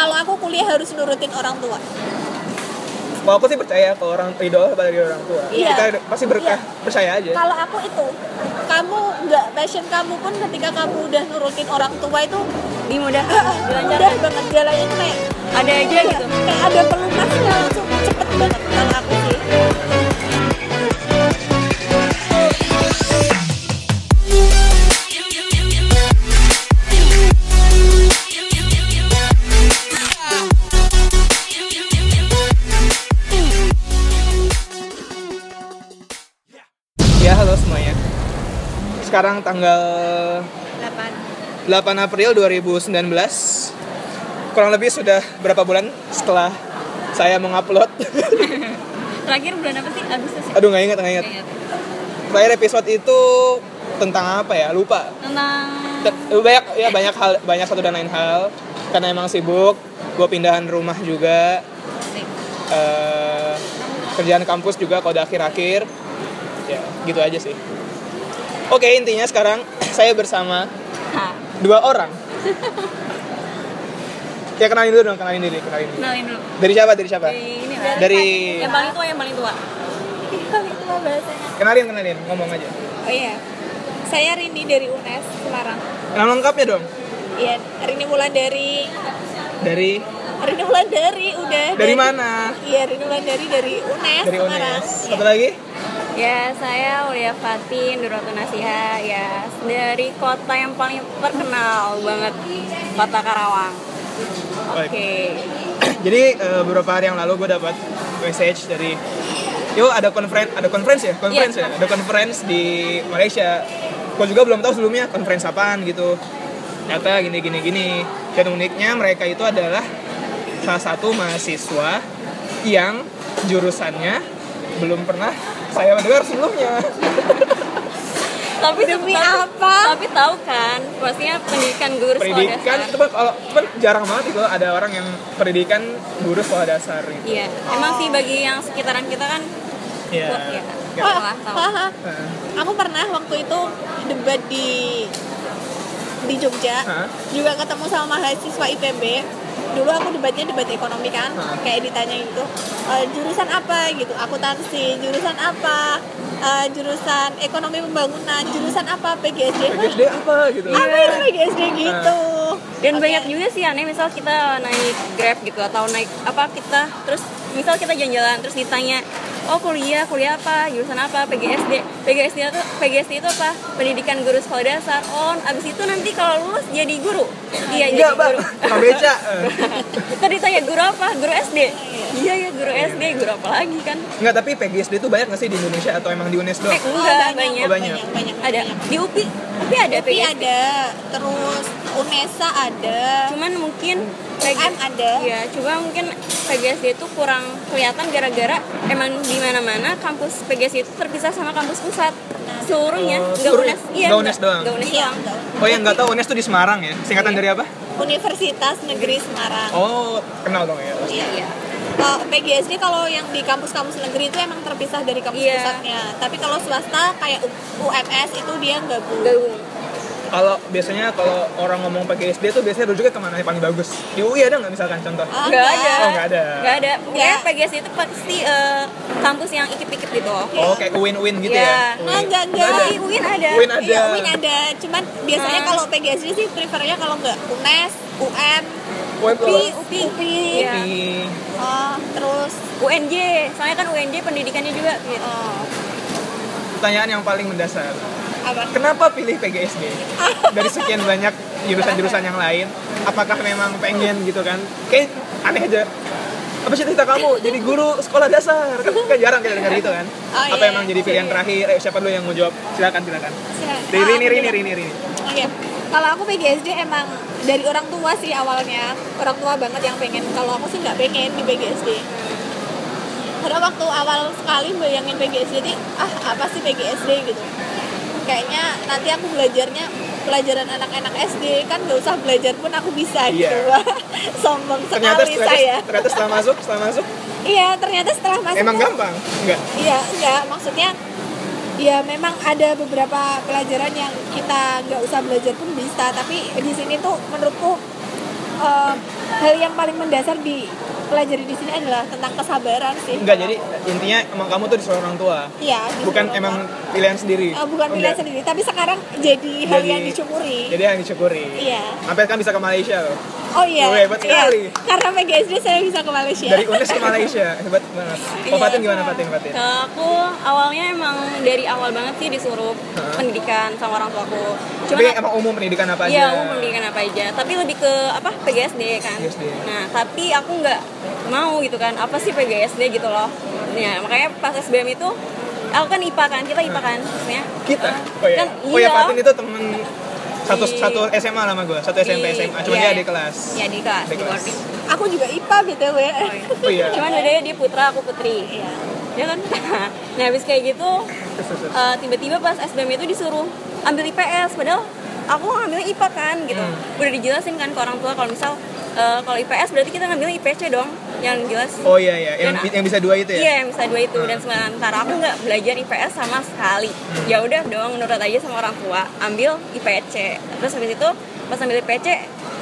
kalau aku kuliah harus nurutin orang tua Kalau aku sih percaya kalau orang idola pada dari orang tua. Iya. Kita pasti berkah, Iya. percaya aja. kalau aku itu kamu nggak passion kamu pun ketika kamu udah nurutin orang tua itu dimudahkan udah dilancarkan banget jalannya kayak ada aja iya, gitu kayak ada pelukasnya langsung cepet banget kalau aku sih Sekarang tanggal 8 8 April 2019. Kurang lebih sudah berapa bulan setelah saya mengupload. terakhir bulan apa sih Agustus ya? Aduh, nggak ingat, nggak ingat. Nggak ingat. Terakhir episode itu tentang apa ya? Lupa. tentang Te- banyak ya banyak hal banyak satu dan lain hal karena emang sibuk gue pindahan rumah juga eh, kerjaan kampus juga kalau udah akhir-akhir ya gitu aja sih oke intinya sekarang saya bersama dua orang. Ya kenalin dulu dong kenalin diri kenalin diri. Kenalin dulu. Dari siapa dari siapa? Dari ini lah dari yang paling tua yang paling tua. Itu mah bahasanya. Kenalin kenalin ngomong aja. Oh iya. Saya Rini dari UNES Semarang. Nama lengkapnya dong? Iya Rini Wulan dari dari? Rini Wulan dari udah dari mana? Iya Rini Wulan dari dari UNES dari Semarang. UNES. Iya. satu lagi ya saya Ulia Fatin Duratu Nasiha ya dari kota yang paling terkenal banget kota Karawang oke Baik. Jadi eh, beberapa hari yang lalu gue dapat message dari Yo ada conference ada conference ya conference Iya. ya ada conference di Malaysia. Gue juga belum tahu sebelumnya conference apaan gitu. Ternyata gini gini gini. Dan uniknya mereka itu adalah salah satu mahasiswa yang jurusannya belum pernah saya mendengar sebelumnya. tapi Demi tapi- apa? tapi tahu kan pastinya pendidikan guru sekolah pendidikan dasar itu kan kalau kan jarang banget itu ada orang yang pendidikan guru sekolah dasar gitu. iya emang sih bagi yang sekitaran kita kan Iya. ya Oh, salah tahu haha. Heeh. aku pernah waktu itu debat di di Jogja Hah? juga ketemu sama mahasiswa IPB dulu aku debatnya debat ekonomi kan Hah. kayak ditanya gitu "E, jurusan apa? Gitu akuntansi jurusan apa? E, jurusan ekonomi pembangunan jurusan apa? PGSD PGSD apa? Gitu. Apa itu PGSD gitu. Dan Oke. banyak juga sih aneh misal kita naik grab gitu atau naik apa kita terus misal kita jalan-jalan terus ditanya oh kuliah kuliah apa? Jurusan apa? PGSD PGSD itu PGSD itu apa? Pendidikan guru sekolah dasar. Oh abis itu nanti kalau lulus jadi guru? Iya jadi Enggak, Bang. guru beca. Tadi tanya guru apa? Guru SD iya ya guru SD guru apa lagi kan? Enggak, tapi PGSD itu banyak nggak sih di Indonesia? Atau emang di UNES doang? eh enggak banyak, banyak, Oh, banyak. banyak, ada. Banyak. di UPI UPI ada UPI PGSD ada. Terus UNESA ada. Cuman mungkin UM ada Iya, cuma mungkin PGSD itu kurang kelihatan gara-gara emang di mana-mana kampus PGSD itu terpisah sama kampus pusat. Seluruhnya, Oh, nggak seluruhnya? UNES, iya, Nggak UNES doang? nggak UNES Iya, doang. enggak. Oh, yang nggak tahu UNES itu di Semarang ya? Singkatan Iya. dari apa? Universitas Negeri Semarang Oh, kenal dong ya. Iya. Iya. Kalau PGSD kalau yang di kampus-kampus negeri itu emang terpisah dari kampus Iya. pusatnya. Tapi kalau swasta kayak U- UMS itu dia gabung. Gabung. Kalau biasanya kalau orang ngomong PGSD itu biasanya rujuknya ke mana yang paling bagus? Di UI ada nggak misalkan contoh? Ah, Nggak enggak. ada. Oh, nggak ada. Nggak ada. Pokoknya Nggak. PGSD itu pasti eh, kampus yang ikip-ikip gitu. Oh, kayak UIN-UIN gitu Iya. ya? Nah, enggak, enggak. ada. UIN ada. UIN ada. Iya, UIN ada. Cuman biasanya Ah. kalau PGSD sih prefernya kalau enggak UNES, UM, UIN UPI. UPI, UPI. Iya. Di- Oh, terus UNJ, soalnya kan UNJ pendidikannya juga gitu. oh, Pertanyaan yang paling mendasar. Apa? Kenapa pilih PGSD? Dari sekian banyak jurusan-jurusan yang lain, apakah memang pengen gitu kan? Kayak aneh aja. Apa cita-cita kamu jadi guru sekolah dasar? Kan, kan jarang kita dengar gitu kan? Oh, Apa iya, emang jadi pilihan terakhir? Eh, siapa dulu yang mau jawab? Silakan, silakan. Silakan. Rini, Rini, Rini. Rini, Rini. Oke. Kalau aku PGSD emang dari orang tua sih awalnya. Orang tua banget yang pengen. Kalau aku sih nggak pengen di PGSD. Karena waktu awal sekali bayangin PGSD ini, ah apa sih PGSD gitu. Kayaknya nanti aku belajarnya pelajaran anak-anak SD kan nggak usah belajar pun aku bisa Iya. gitu. Sombong Ternyata, sekali ternyata, saya. ternyata setelah masuk, setelah masuk, Iya, ternyata setelah masuk emang tuh- gampang? Enggak. Iya, enggak. Maksudnya ya memang ada beberapa pelajaran yang kita nggak usah belajar pun bisa. Tapi di sini tuh menurutku eh, hal yang paling mendasar di pelajari di sini adalah tentang kesabaran sih enggak jadi intinya emang kamu tuh disuruh orang tua iya bukan orang emang tua. pilihan sendiri Eh, bukan pilihan Enggak. sendiri tapi sekarang jadi hal Jadi- yang disyukuri jadi yang disyukuri Iya. sampai kan bisa ke Malaysia loh oh iya Oh, hebat iya. sekali. karena PGSD saya bisa ke Malaysia dari UNES ke Malaysia hebat banget oh Iya. Fatin gimana Fatin Fatin aku awalnya emang dari awal banget sih disuruh Heeh. pendidikan sama orang tuaku. tapi Cuman emang umum pendidikan apa aja Iya, umum pendidikan apa aja. Tapi lebih ke apa PGSD kan. PGSD. Nah, tapi aku nggak mau gitu kan. Apa sih PGSD gitu loh. Ya, makanya pas SBM itu aku kan IPA kan, kita IPA kan maksudnya. kita Eh, oh ya Kan oh ya iya. Fatin itu temen satu Di- satu SMA lama gue satu SMP Di- SMA cuma iya, dia iya. di kelas Iya, di kelas, Di di kelas. boarding. aku juga IPA btw Oh, iya. oh iya Cuman bedanya dia putra, aku putri. Iya. Ya kan? nah, habis kayak gitu eh, tiba-tiba pas SBM itu disuruh ambil IPS padahal aku ngambil IPA kan gitu Hmm. udah dijelasin kan ke orang tua kalau misal eh, kalau IPS berarti kita ngambil IPC dong yang jelas oh iya iya yang, Dan- yang bisa dua itu ya Iya, yang bisa dua itu dan sementara aku nggak belajar IPS sama sekali. Hmm. Ya udah dong, nurut aja sama orang tua, ambil IPC. Terus habis itu pas ambil IPC,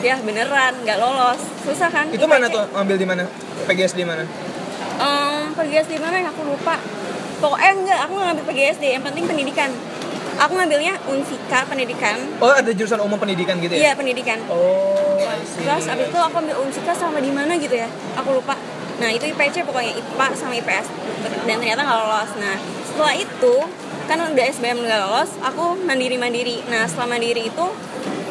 ya beneran nggak lolos, susah kan? itu mana IPC. tuh ambil di mana PGS di mana Em, PGS di mana ya aku lupa. Pokoknya enggak, aku nggak ngambil PGSD, yang penting pendidikan. Aku ngambilnya Unsika pendidikan. oh ada jurusan umum pendidikan gitu Iya, ya pendidikan. oh. Terus abis itu aku ambil Unsika sama di mana gitu ya? Aku lupa. Nah itu IPC pokoknya IPA sama IPS dan ternyata nggak lolos. Nah setelah itu kan udah SBM nggak lolos, aku mandiri mandiri. Nah setelah mandiri itu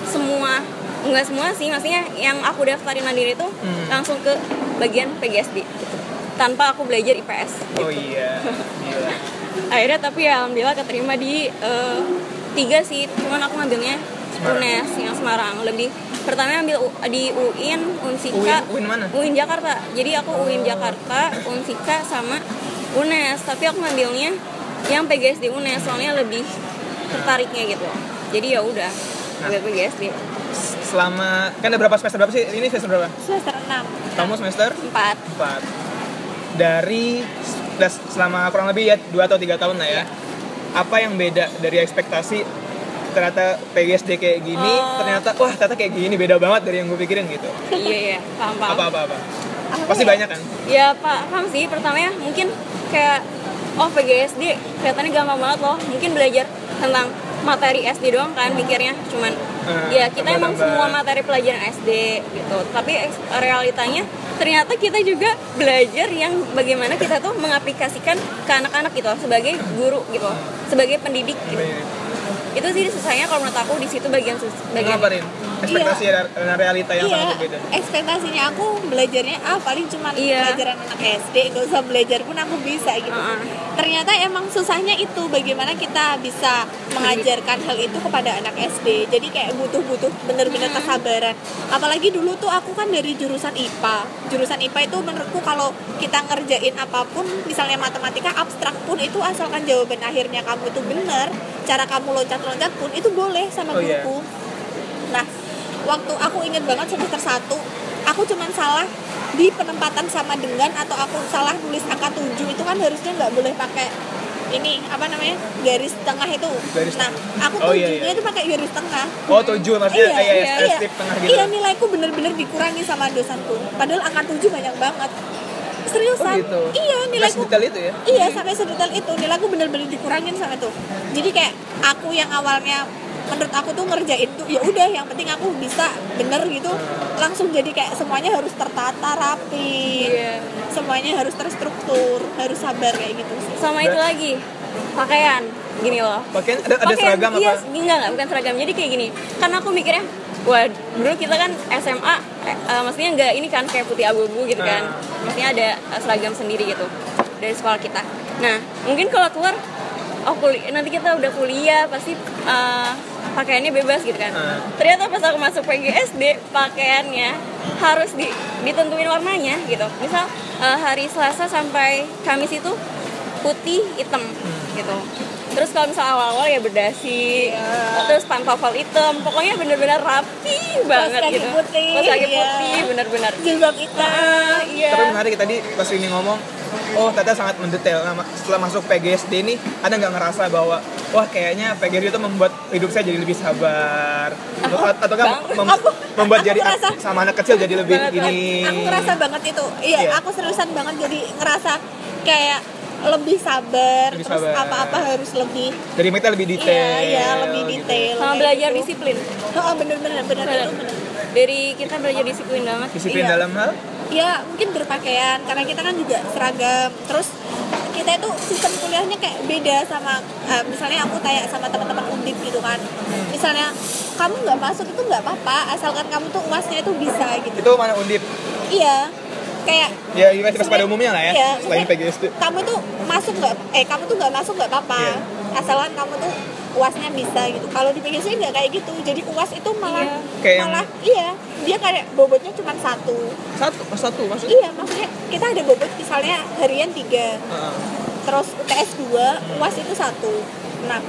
semua nggak semua sih, maksudnya yang aku daftarin mandiri itu Hmm. langsung ke bagian PGSD gitu. Tanpa aku belajar IPS. oh iya Gila. Akhirnya tapi ya alhamdulillah keterima di eh, tiga sih, cuman aku ngambilnya. UNES yang Semarang. Lebih pertama ambil U- di UIN, Unsika, UIN UIN mana? UIN Jakarta. Jadi aku UIN Jakarta, Unsika sama UNES. Tapi aku ngambilnya yang PGSD UNES soalnya lebih tertariknya gitu. Jadi ya udah ambil PGSD selama kan ada berapa semester berapa sih? Ini semester berapa? Semester 6 kamu semester? 4 4 dari das- selama kurang lebih ya 2 atau tiga tahun lah ya apa yang beda dari ekspektasi ternyata PGSD kayak gini Oh. ternyata wah ternyata kayak gini beda banget dari yang gue pikirin gitu Iya iya, paham paham. apa apa apa Apa pasti ya? banyak kan Ya pak, paham sih. Pertamanya mungkin kayak oh PGSD kelihatannya gampang banget loh. Mungkin belajar tentang materi SD doang kan mikirnya. Cuman Eh, ya kita emang semua materi pelajaran SD gitu. Tapi realitanya ternyata kita juga belajar yang bagaimana kita tuh mengaplikasikan ke anak-anak gitu sebagai guru gitu, sebagai pendidik gitu. Itu sih susahnya kalau menurut aku di situ bagian sus bagian Kenapa Rin? Ekspektasi dan realita yang iya sangat berbeda ekspektasinya aku belajarnya ah paling cuma Iya. pelajaran anak SD gak usah belajar pun aku bisa gitu. Uh-uh. ternyata emang susahnya itu bagaimana kita bisa mengajarkan hal itu kepada anak SD. Jadi kayak butuh-butuh bener-bener kesabaran. Apalagi dulu tuh aku kan dari jurusan IPA jurusan IPA itu menurutku kalau kita ngerjain apa pun misalnya matematika abstrak pun itu asalkan jawaban akhirnya kamu itu bener cara kamu loncat-loncat pun itu boleh sama Oh, iya. guruku. Nah, waktu aku inget banget semester 1 aku cuman salah di penempatan sama dengan atau aku salah nulis angka 7 itu kan harusnya nggak boleh pakai ini apa namanya garis tengah itu. Garis nah aku Oh, iya, tujuhnya iya. itu pakai garis tengah. Oh tujuh maksudnya? Iya, iya, iya, iya, iya. tengah gitu. Iya nilaiku bener-bener dikurangi sama dosenku. Padahal angka 7 banyak banget seriusan Oh, gitu. iya nilaiku sedetail itu ya Iya sampai sedetail itu nilaiku bener-bener dikurangin sama itu. Jadi kayak aku yang awalnya menurut aku tuh ngerjain tuh ya udah yang penting aku bisa bener gitu langsung jadi kayak semuanya harus tertata rapi Iya. semuanya harus terstruktur harus sabar kayak gitu sih Sama itu lagi pakaian gini loh. pakaian ada ada Pakaian, seragam iya, apa enggak enggak bukan seragam. Jadi kayak gini. Kan aku mikirnya Wah, dulu kita kan SMA, eh, maksudnya nggak ini kan kayak putih abu-abu gitu kan. Ah. Maksudnya ada eh, seragam sendiri gitu dari sekolah kita. Nah, mungkin kalau keluar, oh kuliah, nanti kita udah kuliah pasti eh, pakaiannya bebas gitu kan. Ah. Ternyata pas aku masuk PGSD, pakaiannya harus di, ditentuin warnanya gitu. Misal eh, hari Selasa sampai Kamis itu putih hitam gitu terus kalau misal awal-awal ya berdasi terus pantofel hitam. Pokoknya bener-bener rapi banget kaki gitu. putih, Kaos kaki iya. putih bener-bener. Jilbab itu Ah, iya. Tapi menarik tadi pas ini ngomong oh ternyata sangat mendetail. Nah, setelah masuk PGSD ini ada nggak ngerasa bahwa wah kayaknya PGSD itu membuat hidup saya jadi lebih sabar? Atau, atau kan mem- Aku- membuat aku jadi ngerasa- sama anak kecil jadi lebih Banget, gini aku ngerasa banget itu. Iya Iya. aku seriusan banget jadi ngerasa kayak lebih sabar Lebih terus sabar. apa-apa harus lebih dari mereka lebih detail iya iya lebih gitu. detail sama kayak belajar gitu. disiplin oh, bener bener Bener. itu dari kita belajar disiplin banget disiplin Iya. dalam hal ya mungkin berpakaian karena kita kan juga seragam terus kita itu sistem kuliahnya kayak beda sama eh, misalnya aku tanya sama teman-teman undip gitu kan misalnya kamu nggak masuk itu nggak apa-apa asalkan kamu tuh uasnya itu bisa gitu itu mana undip iya kayak ya universitas pada umumnya lah ya Iya, selain PGSD kamu tuh masuk nggak eh kamu tuh nggak masuk nggak apa-apa Iya. asalkan kamu tuh uasnya bisa gitu kalau di PGSD nggak kayak gitu jadi uas itu malah Iya. Kayak yang- malah iya dia kayak bobotnya cuma satu satu satu maksudnya iya maksudnya kita ada bobot misalnya harian tiga Heeh. terus UTS 2, UAS itu satu. Nah,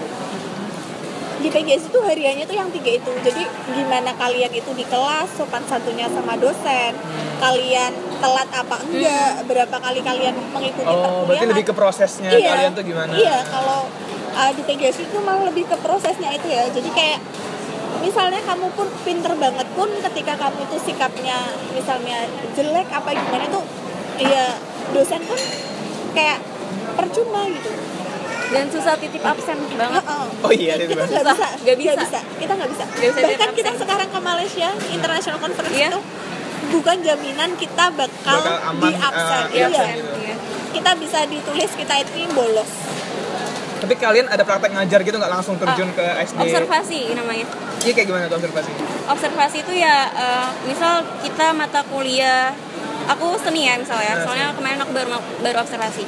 di PGS itu hariannya tuh yang tiga itu. Jadi gimana kalian itu di kelas sopan santunnya sama dosen, kalian telat apa enggak, berapa kali kalian mengikuti oh berarti perkuliahan. lebih ke prosesnya Iya, kalian tuh gimana Iya, kalau uh, di PGS itu malah lebih ke prosesnya itu ya. Jadi kayak misalnya kamu pun pinter banget pun ketika kamu tuh sikapnya misalnya jelek apa gimana tuh iya dosen pun kayak percuma gitu dan susah titip absen banget. Heeh. oh iya itu kita nggak bisa. Nggak bisa. kita nggak bisa. Nggak bisa bahkan kita absen. sekarang ke Malaysia international conference Iya. itu bukan jaminan kita bakal, Bakal aman, di absen. eh, iya absen. Gitu. Iya. kita bisa ditulis kita itu bolos. Tapi kalian ada praktek ngajar gitu nggak? Langsung terjun ke SD observasi namanya. Iya kayak gimana tuh observasi? Observasi itu ya eh, misal kita mata kuliah aku seni ya misalnya Nah, soalnya kemarin aku baru baru observasi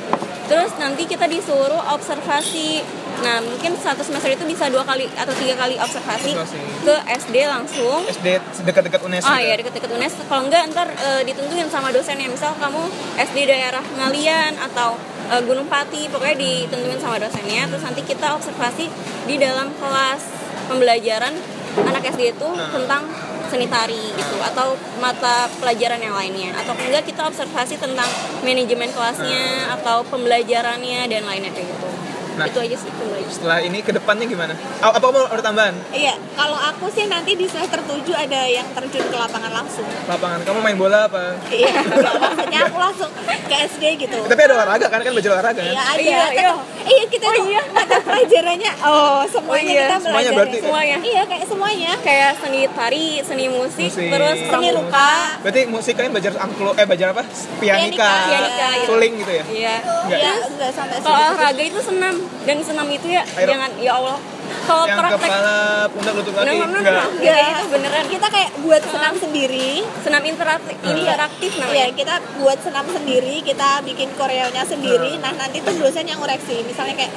terus nanti kita disuruh observasi nah mungkin satu semester itu bisa dua kali atau tiga kali observasi ke SD langsung SD dekat-dekat UNES Ah gitu. ya deket-deket UNES. Kalau enggak ntar eh, ditentuin sama dosennya. Misal kamu SD daerah Ngalian atau eh, Gunung Pati, pokoknya ditentuin sama dosennya. Terus nanti kita observasi di dalam kelas pembelajaran anak SD itu Ah. tentang seni tari gitu atau mata pelajaran yang lainnya. Atau enggak kita observasi tentang manajemen kelasnya atau pembelajarannya dan lainnya kayak gitu. Nah. itu aja sih pembelajaran. setelah ini ke depannya gimana? A- apa mau ada tambahan? Iya kalau aku sih nanti di semester 7 ada yang terjun ke lapangan langsung. Lapangan kamu main bola apa? Iya maksudnya aku langsung ke SD gitu. Tapi ada olahraga kan? Kan belajar olahraga kan? Iya ada, Iya, iya. Iya kita Oh, iya. mata pelajarannya oh semuanya Oh, iya. kita Semuanya belajar berarti. Semuanya. iya kayak semuanya kayak seni tari seni musik, Musik. terus seni rupa berarti musik kalian belajar angklo eh belajar apa pianika Pianika. Iya. suling gitu ya Iya. Enggak. iya enggak sampai Kalau olahraga itu senam dan senam itu ya Aero. jangan ya Allah. Kalau yang praktek kepala pundak lutut kaki Enggak, enggak, enggak enggak. Enggak. itu beneran. kita kayak buat senam sendiri senam interaktif ini interaktif Iya, namanya. kita buat senam sendiri, kita bikin koreonya sendiri. Nah, nanti tuh dosen yang ngoreksi. Misalnya kayak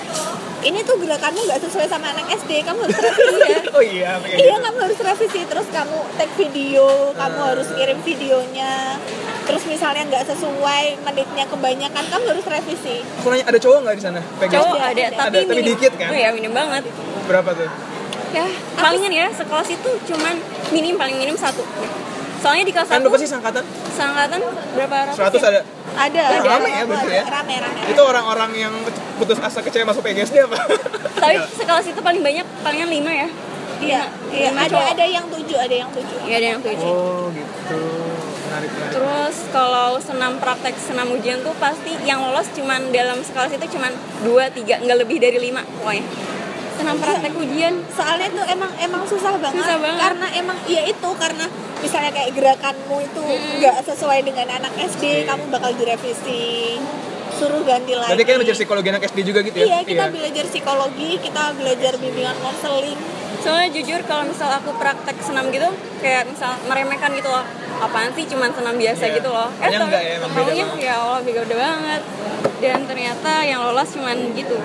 ini tuh gerakanmu nggak sesuai sama anak SD, kamu harus revisi ya. oh iya Iya, gitu kamu harus revisi. Terus kamu tag video, kamu harus kirim videonya. Terus misalnya nggak sesuai menitnya kebanyakan, kamu harus revisi. aku nanya ada cowok nggak di sana PGSD? Cowok Ada, ada, ada. tapi Ada, tapi minim. dikit kan? Oh ya minim banget. berapa tuh Ya palingan ya sekelas itu cuman minim paling minim satu. Soalnya di kelas kan satu berapa sih sangkatan seangkatan berapa ratus? 100 ya? ada Ada. Oh, ada, rame ya ada, berarti ya? Rame, rame. itu orang-orang yang putus asa kecewa masuk PGSD apa Tapi sekelas itu paling banyak palingan lima ya. Iya, iya. Ada ada yang tujuh, ada yang tujuh. Iya ada yang tujuh. oh gitu menarik menarik Terus kalau senam praktek senam ujian tuh pasti yang lolos cuman dalam sekelas itu cuman dua tiga nggak lebih dari lima pokoknya. Senam praktek ujian. Soalnya tuh emang emang susah banget, Susah banget. karena emang ya itu karena misalnya kayak gerakanmu itu nggak sesuai dengan anak SD kamu bakal direvisi suruh ganti lagi. Berarti kalian belajar psikologi anak SD juga gitu ya? Iya kita belajar psikologi kita belajar bimbingan konseling soalnya jujur kalau misal aku praktek senam gitu kayak misal meremehkan gitu loh. Apaan sih cuman senam biasa Iya. gitu loh? Tau- enggak ya, emang beda taunya banget. ya Allah beda banget. Dan ternyata yang lolos cuman gitu.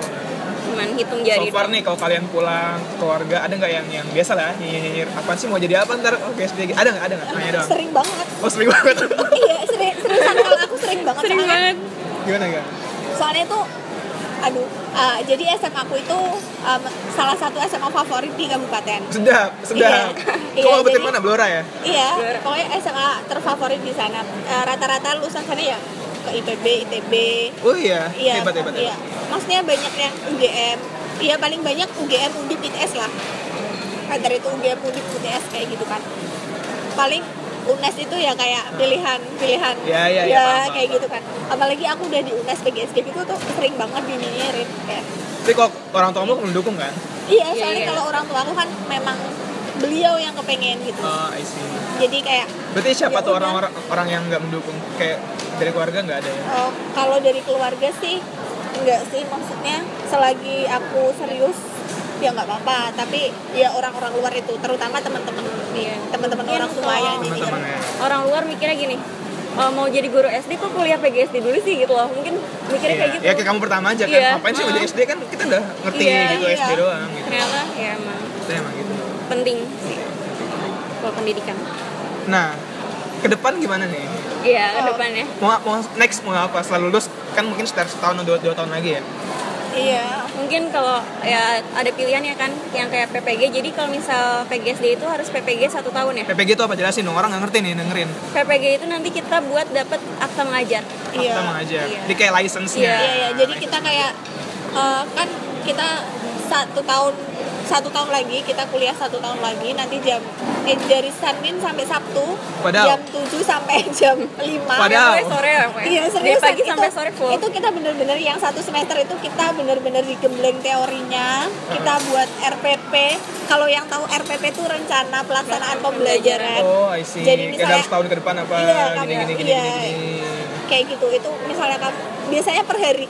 Cuman hitung so jari far doang. nih kalau kalian pulang ke keluarga ada nggak yang yang biasa lah nyinyir nyinyir apa sih mau jadi apa ntar? Oh, PGSD ada nggak? Ada nggak? Nanya doang. Sering banget. Oh sering banget. Iya sering seriusan kalau aku sering banget. Sering banget. Gimana enggak soalnya tuh aduh ah, jadi SMA aku itu um, salah satu SMA favorit di kabupaten. Sedap sedap. Iya. kau Iya, kabupaten mana Blora ya? Iya, Juara. pokoknya SMA terfavorit di sana. Eh, Rata-rata lulusan sana ya ke IPB ITB oh iya? Iya hebat hebat iya. maksudnya banyak yang UGM iya paling banyak UGM Undip ITS lah. Antara itu UGM Undip UTS kayak gitu kan. Paling UNES itu ya kayak pilihan pilihan. Ya, ya, ya, paham, paham, kayak gitu kan. Apalagi aku udah di UNES PGSD gitu tuh sering banget dinyinyirin kayak. Tapi kok orang tuamu mendukung kan? Iya Iya, soalnya iya. kalau orang tua aku kan memang beliau yang kepengen gitu. Oh I see. Jadi kayak berarti siapa Ya tuh orang-orang orang yang nggak mendukung? Kayak dari keluarga nggak ada ya? Oh, kalau dari keluarga sih enggak sih. Maksudnya selagi aku serius ya nggak apa-apa. Tapi ya orang-orang luar itu terutama teman-teman Iya. teman-teman Mungkin orang tua yang ya orang luar mikirnya gini "Oh, mau jadi guru SD kok kuliah PGSD dulu sih? Gitu loh. Mungkin mikirnya Iya. kayak gitu. Ya kayak kamu pertama aja kan. Iya. ngapain sih udah SD kan kita udah ngerti Iya, gitu iya. SD doang gitu. Ternyata ya emang Itu emang gitu. penting sih. Kalau pendidikan. Nah ke depan gimana nih? Iya ke Oh. depannya mau mau next mau apa? Setelah lulus kan mungkin sekitar setahun atau dua, dua tahun lagi ya iya mungkin kalau ya ada pilihannya kan yang kayak PPG jadi kalau misal PGSD itu harus PPG satu tahun ya? PPG itu apa? Jelasin dong orang nggak ngerti nih dengerin. PPG itu nanti kita buat dapat akta mengajar. Iya. kita mengajar. Iya. di kayak license-nya. Iya. iya iya. Jadi kita kayak eh, kan kita satu tahun satu tahun lagi kita kuliah satu tahun lagi nanti jam eh, dari Senin sampai Sabtu Padahal- jam 7 sampai jam 5 Padahal- Sampai sore ya pokoknya. Iya serius pagi itu, sampai sore full Itu kita bener-bener yang satu semester itu kita bener-bener digembleng teorinya. Kita buat RPP. Kalau yang tahu RPP itu rencana pelaksanaan pembelajaran. oh I see Jadi misalnya- dalam setahun ke depan apa Iya, gini kamu- gini gini iya. gini gini Kayak gitu. Itu misalnya kamu biasanya per hari.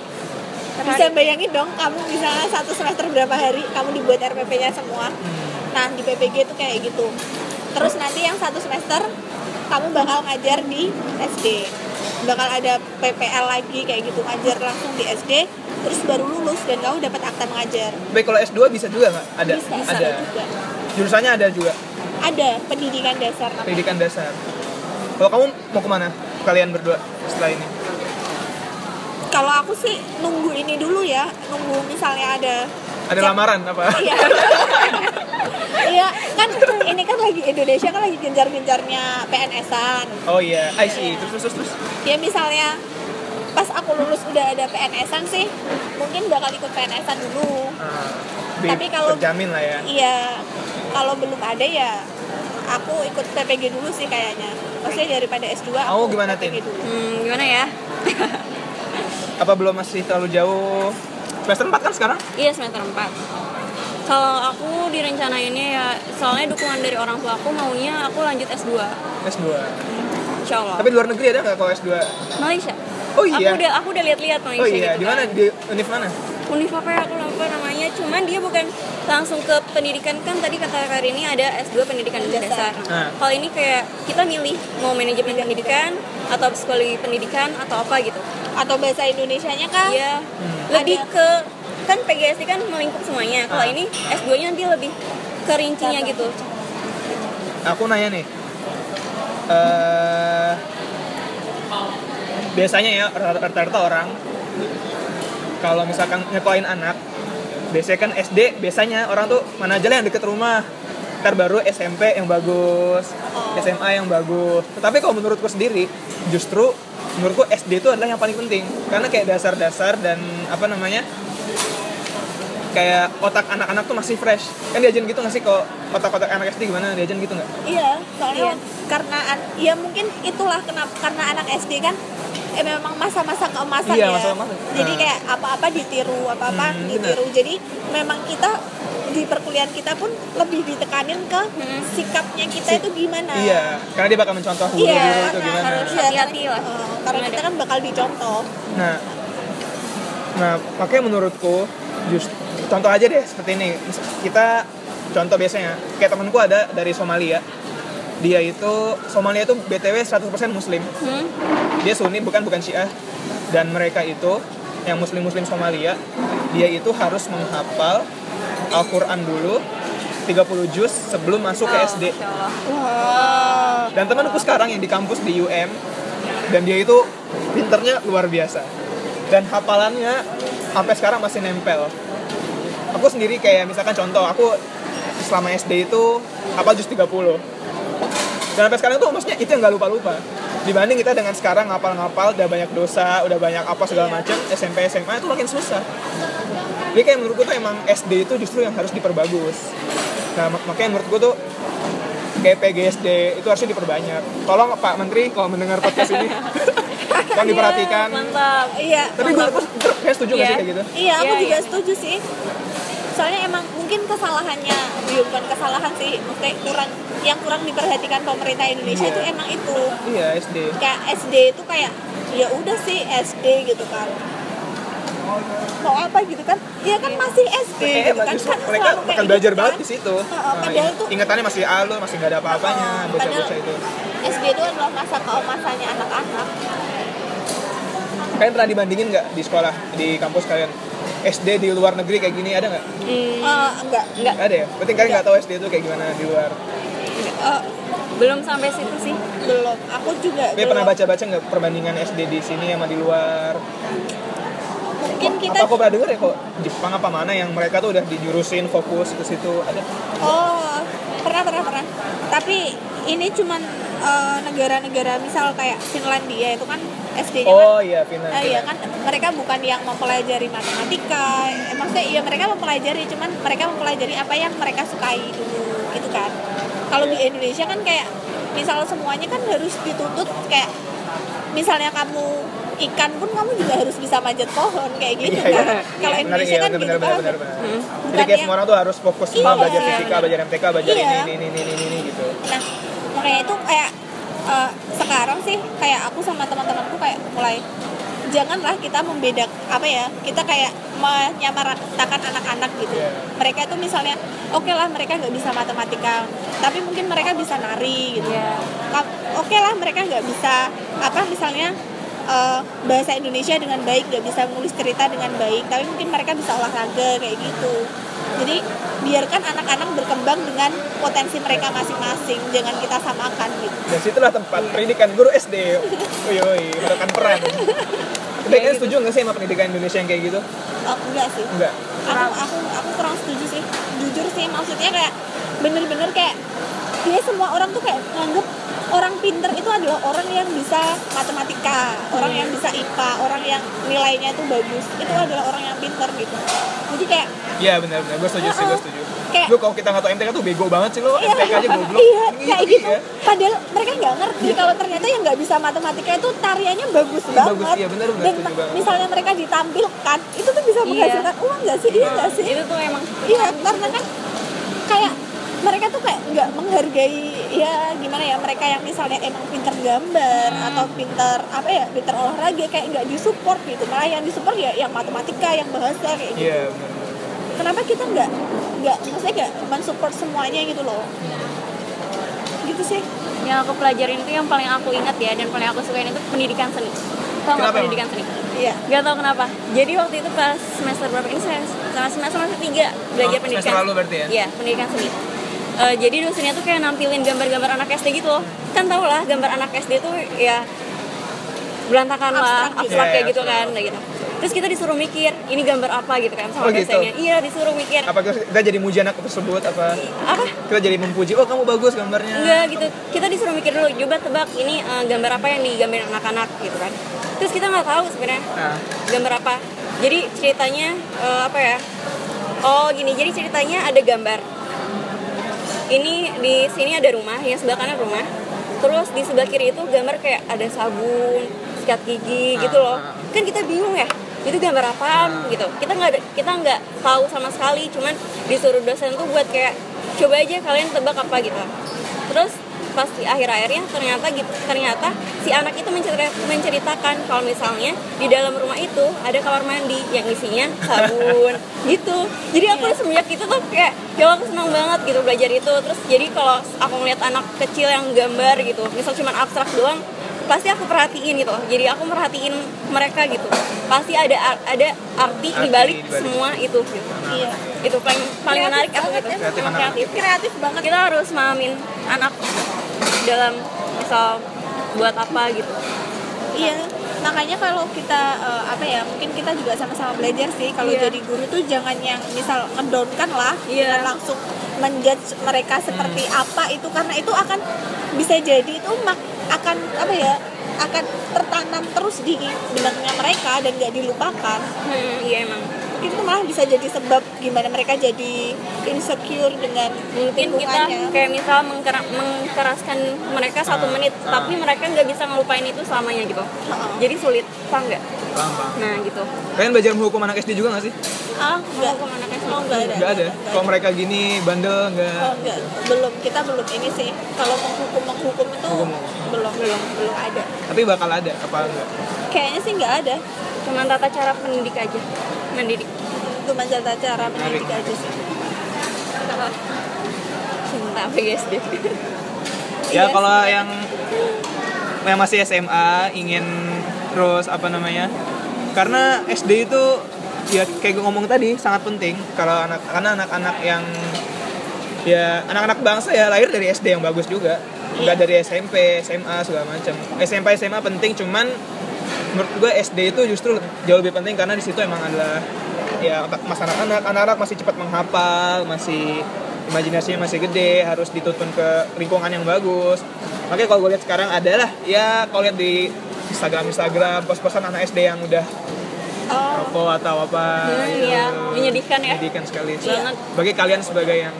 Bisa bayangin dong kamu misalnya satu semester berapa hari kamu dibuat RPP-nya semua. Hmm. Nah, di PPG itu kayak gitu. Terus nanti yang satu semester kamu bakal ngajar di SD. Bakal ada PPL lagi kayak gitu ngajar langsung di SD terus baru lulus dan kamu dapat akta mengajar. Baik kalau S2 bisa juga nggak? Ada. Bisa, ada. juga. Jurusannya ada juga. Ada pendidikan dasar namanya. Pendidikan dasar. Kalau kamu mau ke mana? Kalian berdua setelah ini? Kalau aku sih nunggu ini dulu ya, nunggu misalnya ada Ada lamaran apa? Iya. Iya, kan ini kan lagi Indonesia kan lagi gencar-gencarnya PNS-an. Oh iya, I see. Terus terus terus. ya misalnya pas aku lulus udah ada PNS-an sih mungkin bakal ikut PNS-an dulu Ah, Tapi kalau- terjamin lah ya. iya kalau belum ada ya aku ikut PPG dulu sih kayaknya maksudnya daripada S2 aku Kamu gimana, PPG Tin? dulu hmm, gimana ya Apa belum masih terlalu jauh? Semester 4 kan sekarang? iya semester 4 kalau aku direncanainnya ya soalnya dukungan dari orang tua aku maunya aku lanjut S2 S2. insya Allah Tapi di luar negeri ada nggak kalau S2? Malaysia Oh iya. aku udah aku udah lihat-lihat Malaysia Oh iya, gitu di mana? kan. Di univ mana? Univ apa ya aku lupa namanya cuman dia bukan langsung ke pendidikan kan tadi kata Karini ada S2 pendidikan dasar Nah. kalau ini kayak kita milih mau manajemen pendidikan atau psikologi pendidikan atau apa gitu atau bahasa Indonesianya kan Iya, Hmm. lebih Ada. ke kan PGSD kan melingkup semuanya. Kalau Ah. ini S2-nya nanti lebih ke rincinya gitu. Aku nanya nih. eh biasanya ya rata-rata orang kalau misalkan nyekoin anak biasanya kan SD biasanya orang tuh mana aja lah yang deket rumah. Ntar baru SMP yang bagus SMA yang bagus. Tetapi kalau menurutku sendiri justru menurutku SD itu adalah yang paling penting. Karena kayak dasar-dasar dan apa namanya kayak otak anak-anak tuh masih fresh. Kan diajarin gitu nggak sih kok otak-otak anak SD gimana? Diajarin gitu nggak? Iya soalnya karena an- ya mungkin itulah kenapa karena anak SD kan memang masa-masa keemasan Iya, ya masa keemasan. jadi Nah. kayak apa-apa ditiru apa-apa Hmm, ditiru jadi memang kita di perkuliahan kita pun lebih ditekanin ke Hmm. sikapnya kita itu gimana iya karena dia bakal mencontoh Iya, itu nah, gimana harus hati-hati lah. karena- eh, karena kita kan bakal dicontoh Nah, nah makanya menurutku just contoh aja deh seperti ini. Kita contoh biasanya kayak temanku ada dari Somalia. Dia itu Somalia itu BTW 100% muslim. Hmm? Dia Sunni bukan bukan Syiah. Dan mereka itu yang muslim-muslim Somalia, dia itu harus menghafal Al-Qur'an dulu 30 juz sebelum masuk ke Oh, SD. Masya Allah. wah Dan temanku sekarang yang di kampus di UM dan dia itu pinternya luar biasa. Dan hafalannya sampai sekarang masih nempel. Aku sendiri kayak misalkan contoh, aku selama SD itu apa jus 30. Dan sampai sekarang tuh maksudnya itu yang gak lupa-lupa. dibanding kita dengan sekarang ngapal-ngapal udah banyak dosa udah banyak apa segala Iya. macam SMP SMA itu makin susah jadi kayak menurutku tuh emang SD itu justru yang harus diperbagus nah mak- makanya menurut gue tuh kayak PGSD itu harusnya diperbanyak tolong Pak Menteri kalau mendengar podcast ini tolong diperhatikan mantap iya tapi gue setuju nggak sih Iya. kayak gitu Iya, aku Iya, juga iya. setuju sih. Soalnya emang mungkin kesalahannya, ya bukan kesalahan sih, maksudnya kurang yang kurang diperhatikan pemerintah Indonesia Iya. itu emang itu. iya SD Kayak SD itu kayak ya udah sih SD gitu kan. Mau apa gitu kan? Iya kan masih SD Eh, gitu kan. Kan mereka kayak bakal gitu belajar kan. banget di situ. Heeh, Nah, padahal tuh ingatannya masih alo, masih nggak ada apa-apanya, bocah-bocah padahal- itu. SD itu adalah masa keemasannya anak-anak. Kalian pernah dibandingin nggak di sekolah, di kampus kalian? SD di luar negeri kayak gini ada nggak? Hmm, Eh, enggak, enggak Ada ya? Berarti kalian nggak tahu SD itu kayak gimana di luar. Eh, belum sampai situ sih belum. Aku juga Tapi pernah baca-baca nggak perbandingan SD di sini sama di luar? Mungkin kita Apa aku pernah denger ya kok Jepang apa mana yang mereka tuh udah dijurusin fokus ke situ ada? Oh, pernah pernah pernah. Tapi ini cuman eh, negara-negara misal kayak Finlandia itu kan SD-nya kan Oh iya, Finland. eh, iya kan mereka bukan yang mempelajari matematika. Eh, maksudnya iya mereka mempelajari cuman mereka mempelajari apa yang mereka sukai dulu gitu kan. Kalau di Indonesia kan kayak misal semuanya kan harus dituntut kayak misalnya kamu ikan pun kamu juga harus bisa manjat pohon kayak gitu Iya, iya. kan. Kalau Benar, Indonesia iya, kan benar, gitu benar, kan. benar, benar. Hmm. Jadi Bukan kayak yang- semua orang tuh harus fokus Iya. belajar fisika, belajar MTK, belajar Iya. ini, ini, ini, ini, ini, gitu. Nah, makanya itu kayak eh, sekarang sih kayak aku sama teman-temanku kayak mulai janganlah kita membedak apa ya kita kayak menyamaratakan anak-anak gitu Iya. mereka itu misalnya oke lah mereka nggak bisa matematika tapi mungkin mereka bisa nari gitu. Ka- oke lah mereka nggak bisa apa misalnya eh, bahasa Indonesia dengan baik nggak bisa menulis cerita dengan baik tapi mungkin mereka bisa olahraga kayak gitu jadi biarkan anak-anak berkembang dengan potensi mereka masing-masing jangan kita samakan gitu Dan situlah tempat pendidikan guru SD. Oi, oi, merupakan peran. Tapi kalian setuju nggak sih sama pendidikan Indonesia yang kayak gitu? oh, enggak sih Enggak. aku aku aku kurang setuju sih jujur sih maksudnya kayak bener-bener kayak dia semua orang tuh kayak nganggep orang pinter itu adalah orang yang bisa matematika orang yang bisa IPA orang yang nilainya itu bagus. Itu adalah orang yang pinter gitu. Jadi kayak Iya benar-benar, gue setuju sih, gue setuju. Kayak- Lu kalau kita nggak tahu MTK tuh bego banget sih lo, Iya, MTK aja goblok. iya kayak gitu. ya. padahal mereka nggak ngerti kalau ternyata yang nggak bisa matematika itu tariannya bagus banget. bagus, iya, benar, benar, dan banget. misalnya mereka ditampilkan itu tuh bisa Iya. menghasilkan uang nggak sih? Iya nggak sih? Itu tuh emang iya karena kan kayak mereka tuh kayak nggak menghargai ya gimana ya mereka yang misalnya emang pinter gambar Hmm. atau pinter apa ya pinter olahraga kayak nggak disupport gitu malah yang disupport ya yang matematika yang bahasa kayak gitu Iya benar. kenapa kita nggak nggak maksudnya nggak mensupport semuanya gitu loh gitu sih yang aku pelajarin itu yang paling aku ingat ya dan paling aku sukain itu pendidikan seni tau nggak pendidikan seni iya Gak tau kenapa. Jadi waktu itu pas semester berapa ini saya sama semester semester tiga belajar Oh, pendidikan. semester lalu berarti ya? Iya pendidikan seni. Eh, jadi dosennya tuh kayak nampilin gambar-gambar anak SD gitu loh. Kan tau lah gambar anak SD tuh ya berantakan lah, Abstrak Iya, kayak iya, gitu kan, gitu. Terus kita disuruh mikir, ini gambar apa gitu kan sama Oh, gitu? dosennya. Iya disuruh mikir. Apa kita jadi muji anak tersebut apa? Apa? Kita jadi memuji, oh kamu bagus gambarnya. Enggak gitu. Kita disuruh mikir dulu, coba tebak ini eh, gambar apa yang digambarin anak-anak gitu kan. Terus kita nggak tahu sebenarnya Nah, gambar apa jadi ceritanya eh, apa ya oh gini jadi ceritanya ada gambar ini di sini ada rumah yang sebelah kanan rumah. Terus di sebelah kiri itu gambar kayak ada sabun sikat gigi gitu loh. Kan kita bingung ya itu gambar apaan gitu. Kita nggak kita nggak tahu sama sekali cuman disuruh dosen tuh buat kayak coba aja kalian tebak apa gitu. Terus pas di akhir-akhirnya ternyata gitu ternyata si anak itu mencerita- menceritakan kalau misalnya di dalam rumah itu ada kamar mandi yang isinya sabun gitu. Jadi aku semenjak itu tuh kayak ya aku senang banget gitu belajar itu. Terus jadi kalau aku ngeliat anak kecil yang gambar gitu misal cuma abstrak doang pasti aku perhatiin gitu jadi aku merhatiin mereka gitu pasti ada ada arti Arti di balik dibalik. semua itu gitu. iya itu paling paling Kreatif menarik aku gitu ya. Kreatif kreatif kreatif banget kita harus mahamin anak dalam misal buat apa gitu Iya, makanya kalau kita eh, apa ya, mungkin kita juga sama-sama belajar sih kalau Iya. jadi guru tuh jangan yang misal ngedownkan lah, Iya. dengan langsung menjudge mereka seperti Hmm. apa itu karena itu akan bisa jadi itu mak akan apa ya akan tertanam terus di benaknya mereka dan nggak dilupakan. Hmm, iya emang itu malah bisa jadi sebab gimana mereka jadi insecure dengan mungkin kita kayak misal mengkera- mengkeraskan mereka satu Ah, menit ah. tapi mereka nggak bisa ngelupain itu selamanya gitu. Heeh. jadi sulit paham nggak? Nah gitu. Kalian belajar menghukum anak SD juga gak sih? Ah enggak Menghukum anak SD. oh enggak ada nggak ada? kalau mereka gini bandel nggak? Oh enggak belum kita belum ini sih. Kalau menghukum menghukum itu Hukum. belum belum belum ada. Tapi bakal ada apa enggak? Kayaknya sih nggak ada cuma tata cara pendidik aja. Mendidik. Cuma tata cara mendidik Menarik. aja sih. Cinta PGSD ya Iya kalau yang yang masih SMA ingin terus apa namanya? Karena SD itu ya kayak gue ngomong tadi sangat penting. Kalau anak karena anak-anak yang ya anak-anak bangsa ya lahir dari SD yang bagus juga. Nggak Iya. dari SMP SMA segala macam. SMP SMA penting cuman menurut gue SD itu justru jauh lebih penting karena di situ emang adalah ya otak mas anak-anak anak-anak masih cepat menghafal masih imajinasinya masih gede harus dituntun ke lingkungan yang bagus makanya kalau gue lihat sekarang adalah ya kalau lihat di Instagram Instagram pos-posan anak SD yang udah oh rokok atau apa Hmm, gitu. iya. Menyedihkan ya. menyedihkan sekali Banget. bagi kalian sebagai yang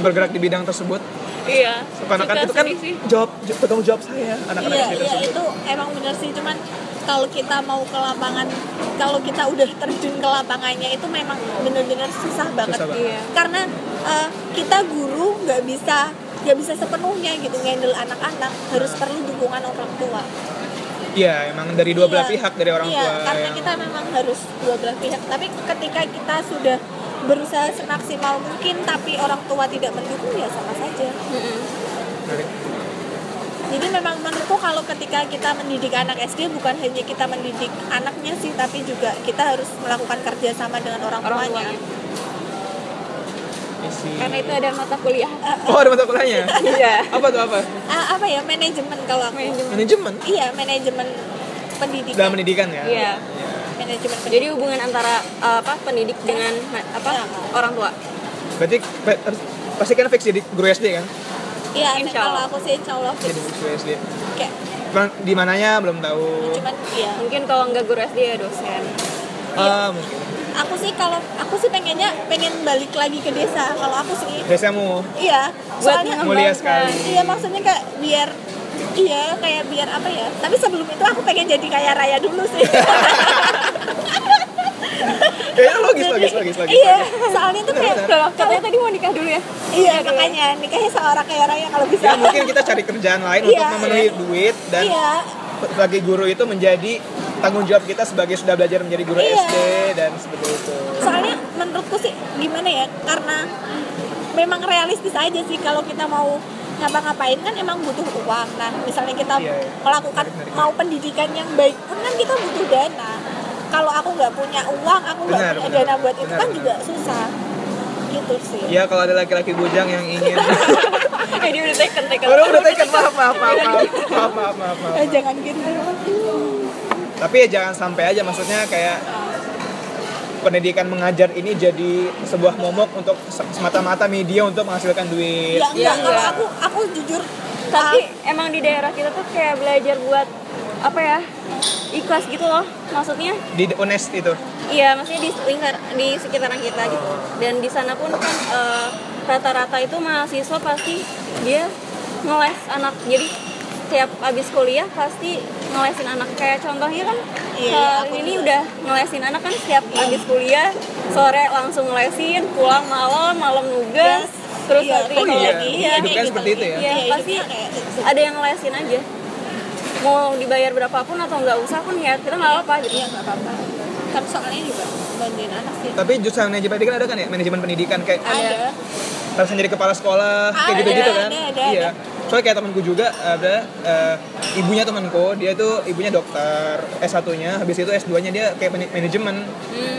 bergerak di bidang tersebut iya karena kan Suka itu kan sih. job bertanggung jawab saya anak-anak iya SD iya tersebut itu emang bener sih cuman kalau kita mau ke lapangan kalau kita udah terjun ke lapangannya itu memang bener-bener susah banget Susah banget. Iya. karena eh, kita guru nggak bisa nggak bisa sepenuhnya gitu handle anak-anak harus perlu dukungan orang tua Iya, emang dari dua belah Iya. pihak dari orang iya, tua. karena yang- kita memang harus dua belah pihak tapi ketika kita sudah berusaha semaksimal mungkin tapi orang tua tidak mendukung ya sama saja Mm-mm. Menarik. Jadi memang menurutku kalau ketika kita mendidik anak SD bukan hanya kita mendidik anaknya sih tapi juga kita harus melakukan kerjasama dengan orang, orang tuanya tuanya Isi. karena itu ada mata kuliah Oh, ada mata kuliahnya. iya apa tuh apa? Ah, apa ya manajemen kalau aku Manajemen. Manajemen iya manajemen pendidikan dalam pendidikan ya. Iya. manajemen pendidikan jadi hubungan antara uh, apa pendidik dengan apa Iya. orang tua Berarti pasti kan fix jadi guru SD kan? Iya Insya kalau Allah. aku sih insya Allah Jadi fix. guru SD. kayak Cuman di mananya belum tahu. cuman iya mungkin kalau nggak guru SD ya dosen Ah, mungkin. aku sih kalau aku sih pengennya pengen balik lagi ke desa kalau aku sih Desamu iya buat soalnya mulia mengembangkan. sekali. iya maksudnya kayak biar iya kayak biar apa ya tapi sebelum itu aku pengen jadi kaya raya dulu sih Kayaknya logis, logis, logis, logis. iya logis. soalnya tuh kayak Kalau katanya tadi mau nikah dulu ya iya makanya nikahnya seorang kaya raya kalau bisa Ya mungkin kita cari kerjaan lain untuk Iya. memenuhi duit dan iya sebagai guru itu menjadi tanggung jawab kita sebagai sudah belajar menjadi guru Iya. SD dan seperti itu. soalnya menurutku sih gimana ya karena memang realistis aja sih kalau kita mau ngapa-ngapain kan emang butuh uang nah misalnya kita Iya, iya. melakukan mau pendidikan yang baik pun kan kita butuh dana kalau aku nggak punya uang aku nggak punya benar. dana buat itu Benar, kan juga susah. Gitu sih. Ya kalau ada laki-laki bujang yang ingin. Eh dia udah taken taken. Udah udah taken maaf maaf maaf maaf maaf maaf maaf, maaf. eh, jangan gitu. Tapi ya jangan sampai aja maksudnya kayak pendidikan mengajar ini jadi sebuah momok untuk se- semata-mata media untuk menghasilkan duit. ya enggak. Iya, kalau aku aku jujur tapi ah, emang di daerah kita tuh kayak belajar buat apa ya ikhlas gitu loh maksudnya Di UNES itu. iya maksudnya di lingkar di sekitaran kita gitu dan di sana pun kan eh, rata-rata itu mahasiswa pasti dia ngeles anak jadi setiap habis kuliah pasti ngelesin anak kayak contohnya kan Iya, Kak aku ini juga. udah ngelesin anak kan setiap habis kuliah sore langsung ngelesin pulang malam malam nugas terus Iya, nanti Oh iya, lagi iya, kayak seperti itu ya. Iya, Iya, pasti kayak gitu. ada yang ngelesin aja mau dibayar berapapun atau nggak usah pun ya kita nggak apa gitu nggak apa-apa kan soalnya juga bantuin anak sih Tapi jurusan manajemen pendidikan ada kan ya? Manajemen pendidikan kayak ada harus jadi kepala sekolah kayak gitu-gitu kan? ada, ada, iya. ada. Soalnya kayak temanku juga ada eh, ibunya temanku, dia tuh ibunya dokter S1-nya, habis itu S2-nya dia kayak man- manajemen.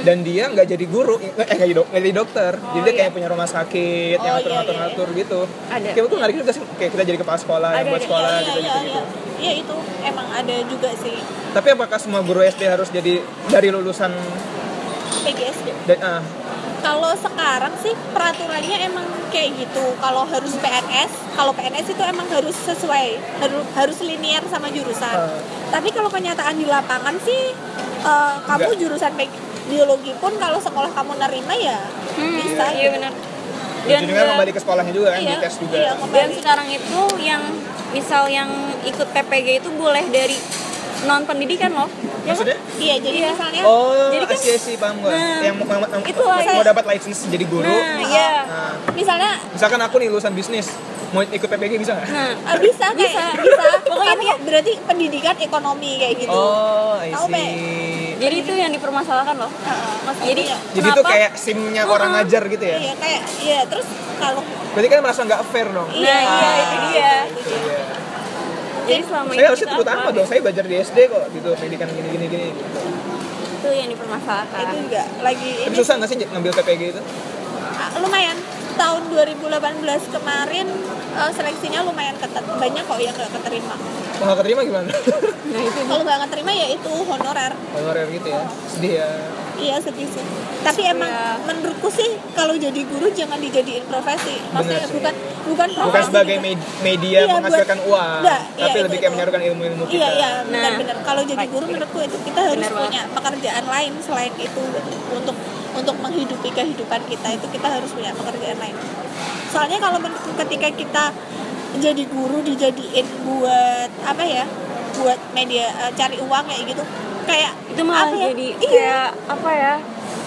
Dan dia nggak jadi guru, eh nggak jadi, dok- jadi dokter. jadi dia iya. kayak punya rumah sakit yang Oh, iya, ngatur-ngatur-ngatur gitu. Ada. Kayak itu menarik juga sih kayak kita jadi kepala sekolah yang Ada, buat ada. sekolah iya, gitu, iya, gitu, iya, gitu. iya itu emang ada juga sih Tapi apakah semua guru SD harus jadi dari lulusan PGSD dan, ah, kalau sekarang sih peraturannya emang kayak gitu. Kalau harus PNS kalau PNS itu emang harus sesuai harus harus linear sama jurusan. Ah. tapi kalau kenyataan di lapangan sih eh, kamu Enggak. jurusan bi- biologi pun kalau sekolah kamu nerima ya Hmm, bisa. iya benar. Dan juga juga- kembali ke sekolahnya juga kan Iya, di tes juga. iya, dan sekarang itu yang misal yang ikut PPG itu boleh dari non pendidikan loh ya kan? maksudnya iya jadi Iya. misalnya oh Jadi kan- sih sih paham gue Nah, yang mau, mau, itu mau, mau dapat license jadi guru nah iya Nah, misalnya misalkan aku nih lulusan bisnis mau ikut PPG bisa nggak nah eh, bisa kayak Bisa. bisa Pokoknya Kamu berarti pendidikan ekonomi kayak gitu oh I Tahu, Pe? see jadi itu yang dipermasalahkan loh Heeh. Mas, jadi Iya. jadi itu kayak simnya orang ngajar gitu ya iya kayak iya terus kalau berarti kan merasa nggak fair dong nah iya itu dia Iya. Jadi selama saya ini harusnya turut apa? dong? Saya belajar di SD kok gitu. Pendidikan gini gini gini itu yang dipermasalahkan. Itu juga lagi tapi ini susah nggak sih ngambil PPG itu? Ah, lumayan. Tahun 2018 kemarin eh, seleksinya lumayan ketat banyak kok yang nggak keterima. Mau nggak keterima gimana? Nah itu kalau nggak keterima ya itu honorer. Honorer gitu ya? Sedih ya iya sedih sih tapi emang Iya. menurutku sih kalau jadi guru jangan dijadiin profesi maksudnya Bener sih. bukan bukan profesi bukan sebagai gitu. med- media Iya, buat- menghasilkan uang Nggak, iya, tapi itu- lebih kayak itu. menyalurkan ilmu-ilmu kita Iya iya Nah. benar-benar. Kalau jadi guru menurutku itu kita harus banget. punya pekerjaan lain selain itu untuk untuk menghidupi kehidupan kita itu kita harus punya pekerjaan lain. Soalnya kalau menurutku ketika kita jadi guru dijadiin buat apa ya? buat media eh, cari uang kayak gitu. Kayak itu malah apa ya? jadi iya, kayak apa ya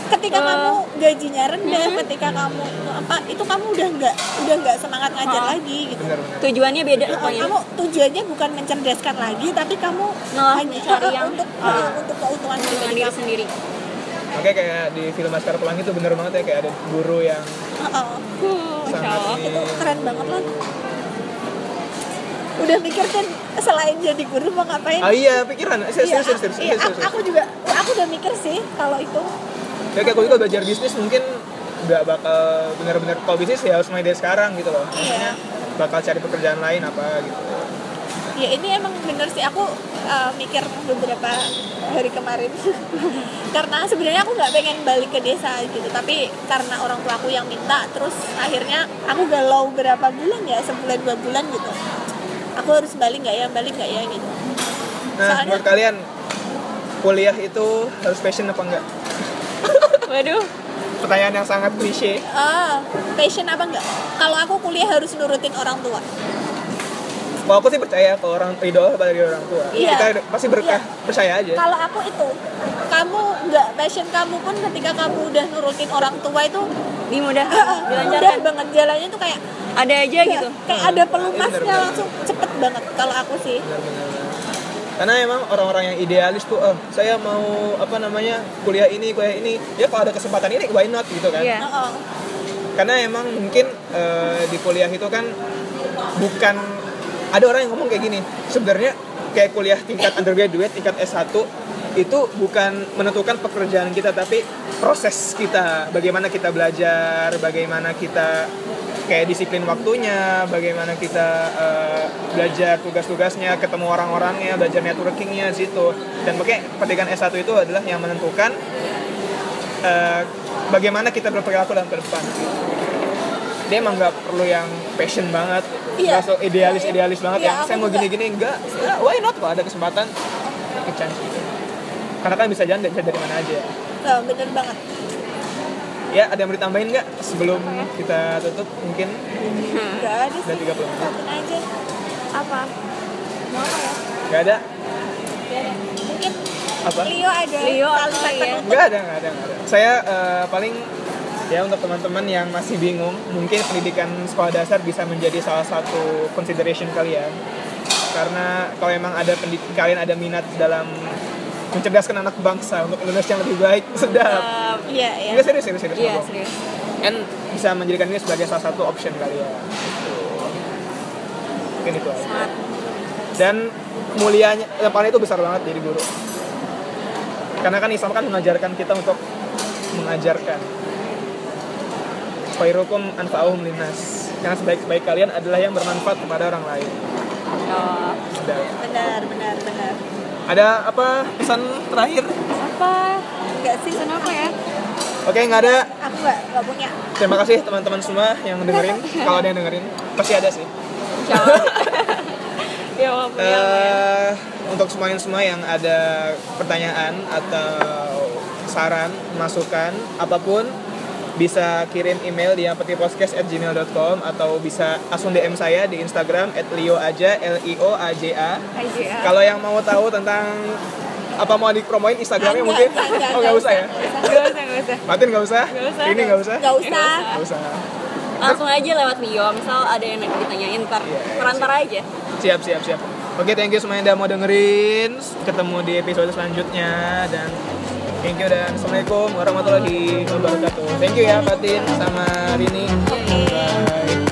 ketika eh, kamu gajinya rendah, hmm. ketika kamu apa itu kamu udah nggak udah nggak semangat ngajar Oh. lagi gitu. benar benar tujuannya beda Nah, pokoknya kamu tujuannya bukan mencerdaskan lagi tapi kamu Malah hanya mencari yang, untuk uh, uh, untuk pribadi diri kamu. sendiri makanya kayak di film Laskar Pelangi itu bener banget ya kayak ada guru yang. Huh, Masya Sangat ini. itu keren banget lah udah mikir kan selain jadi guru mau ngapain? Ah iya pikiran. Serius Iya, serius serius iya, serius, aku, serius. aku juga aku udah mikir sih kalau itu. Kayak kayak aku juga belajar bisnis mungkin nggak bakal benar-benar kalau bisnis ya harus mulai dari sekarang gitu loh. Maksudnya bakal cari pekerjaan lain apa gitu. Ya ini emang bener sih. Aku uh, mikir beberapa hari kemarin. Karena sebenarnya aku nggak pengen balik ke desa gitu. Tapi karena orang tua aku yang minta terus akhirnya aku galau berapa bulan ya? Sebulan dua bulan gitu aku harus balik nggak ya? Balik nggak ya gitu. Nah Soalnya- buat kalian kuliah itu harus passion apa enggak waduh. Pertanyaan yang sangat klise. Ah passion apa enggak kalau aku kuliah harus nurutin orang tua kalau aku sih percaya kalau orang ridho apa dari orang tua. Iya. kita pasti berkah Iya. percaya aja. Kalau aku itu kamu nggak passion kamu pun ketika kamu udah nurutin orang tua itu dimudah mudah. Banget. Jalannya tuh kayak ada aja Iya, gitu. kayak ada pelumasnya langsung cepet banget kalau aku sih. Karena emang orang-orang yang idealis tuh oh saya mau apa namanya kuliah ini kuliah ini. Ya kalau ada kesempatan ini why not gitu kan? Iya. Heeh. karena emang mungkin eh, di kuliah itu kan bukan ada orang yang ngomong kayak gini sebenarnya kayak kuliah tingkat undergraduate tingkat S1 itu bukan menentukan pekerjaan kita tapi proses kita. Bagaimana kita belajar bagaimana kita kayak disiplin waktunya bagaimana kita eh, belajar tugas-tugasnya ketemu orang-orangnya belajar networkingnya situ dan makanya pendidikan S1 itu adalah yang menentukan eh, bagaimana kita berperilaku dalam ke depan dia emang nggak perlu yang passion banget. Iya. so idealis idealis banget Iya, yang aku saya mau juga. gini-gini. Enggak ya, why not? Kalau ada kesempatan take a chance gitu. Karena kan bisa jalan bisa dari mana aja. Nah, bener banget. Ya ada yang mau ditambahin nggak sebelum kita tutup? Mungkin nggak ada sih. 30 menit. Satuin aja. Apa? Mau apa ya? Nggak ada? Mungkin apa? Leo ada Leo apa ya? nggak ada nggak ada nggak ada. Saya eh, paling ya untuk teman-teman yang masih bingung mungkin pendidikan sekolah dasar bisa menjadi salah satu consideration kalian. Karena kalau emang ada kalian ada minat dalam mencerdaskan anak bangsa untuk Indonesia yang lebih baik sedap. Iya iya. Enggak serius serius serius. Iya ngomong. serius. Kan bisa menjadikan ini sebagai salah satu option kalian. Mungkin itu aja. Dan mulianya depannya itu besar banget jadi guru. Karena kan Islam kan mengajarkan kita untuk mengajarkan khairukum anfa'uhum linnas. Karena sebaik-baik kalian adalah yang bermanfaat kepada orang lain. Oh, benar benar benar. Ada apa pesan terakhir? Apa? Enggak sih kenapa ya? Oke, nggak ada. aku nggak nggak punya. Terima kasih teman-teman semua yang dengerin. Kalau ada yang dengerin, pasti ada sih. ya walaupun Eh, untuk semuanya semua yang ada pertanyaan atau saran, masukan, apa pun bisa kirim email di apetipodcast@gmail.com atau bisa langsung DM saya di Instagram @lio aja L I O A J A. Kalau yang mau tahu tentang apa mau dipromoin Instagramnya Enggak, mungkin? enggak, enggak, oh nggak usah ya? nggak usah nggak usah Martin nggak usah? Nggak usah. Ini nggak usah? nggak usah Nggak usah. langsung aja lewat Lio misal ada yang ditanyain ntar Iya, iya, perantara aja Siap, siap, siap. Oke, thank you semuanya yang udah mau dengerin. Ketemu di episode selanjutnya dan thank you dan assalamualaikum warahmatullahi wabarakatuh. Thank you ya Fatin sama Rini. Bye.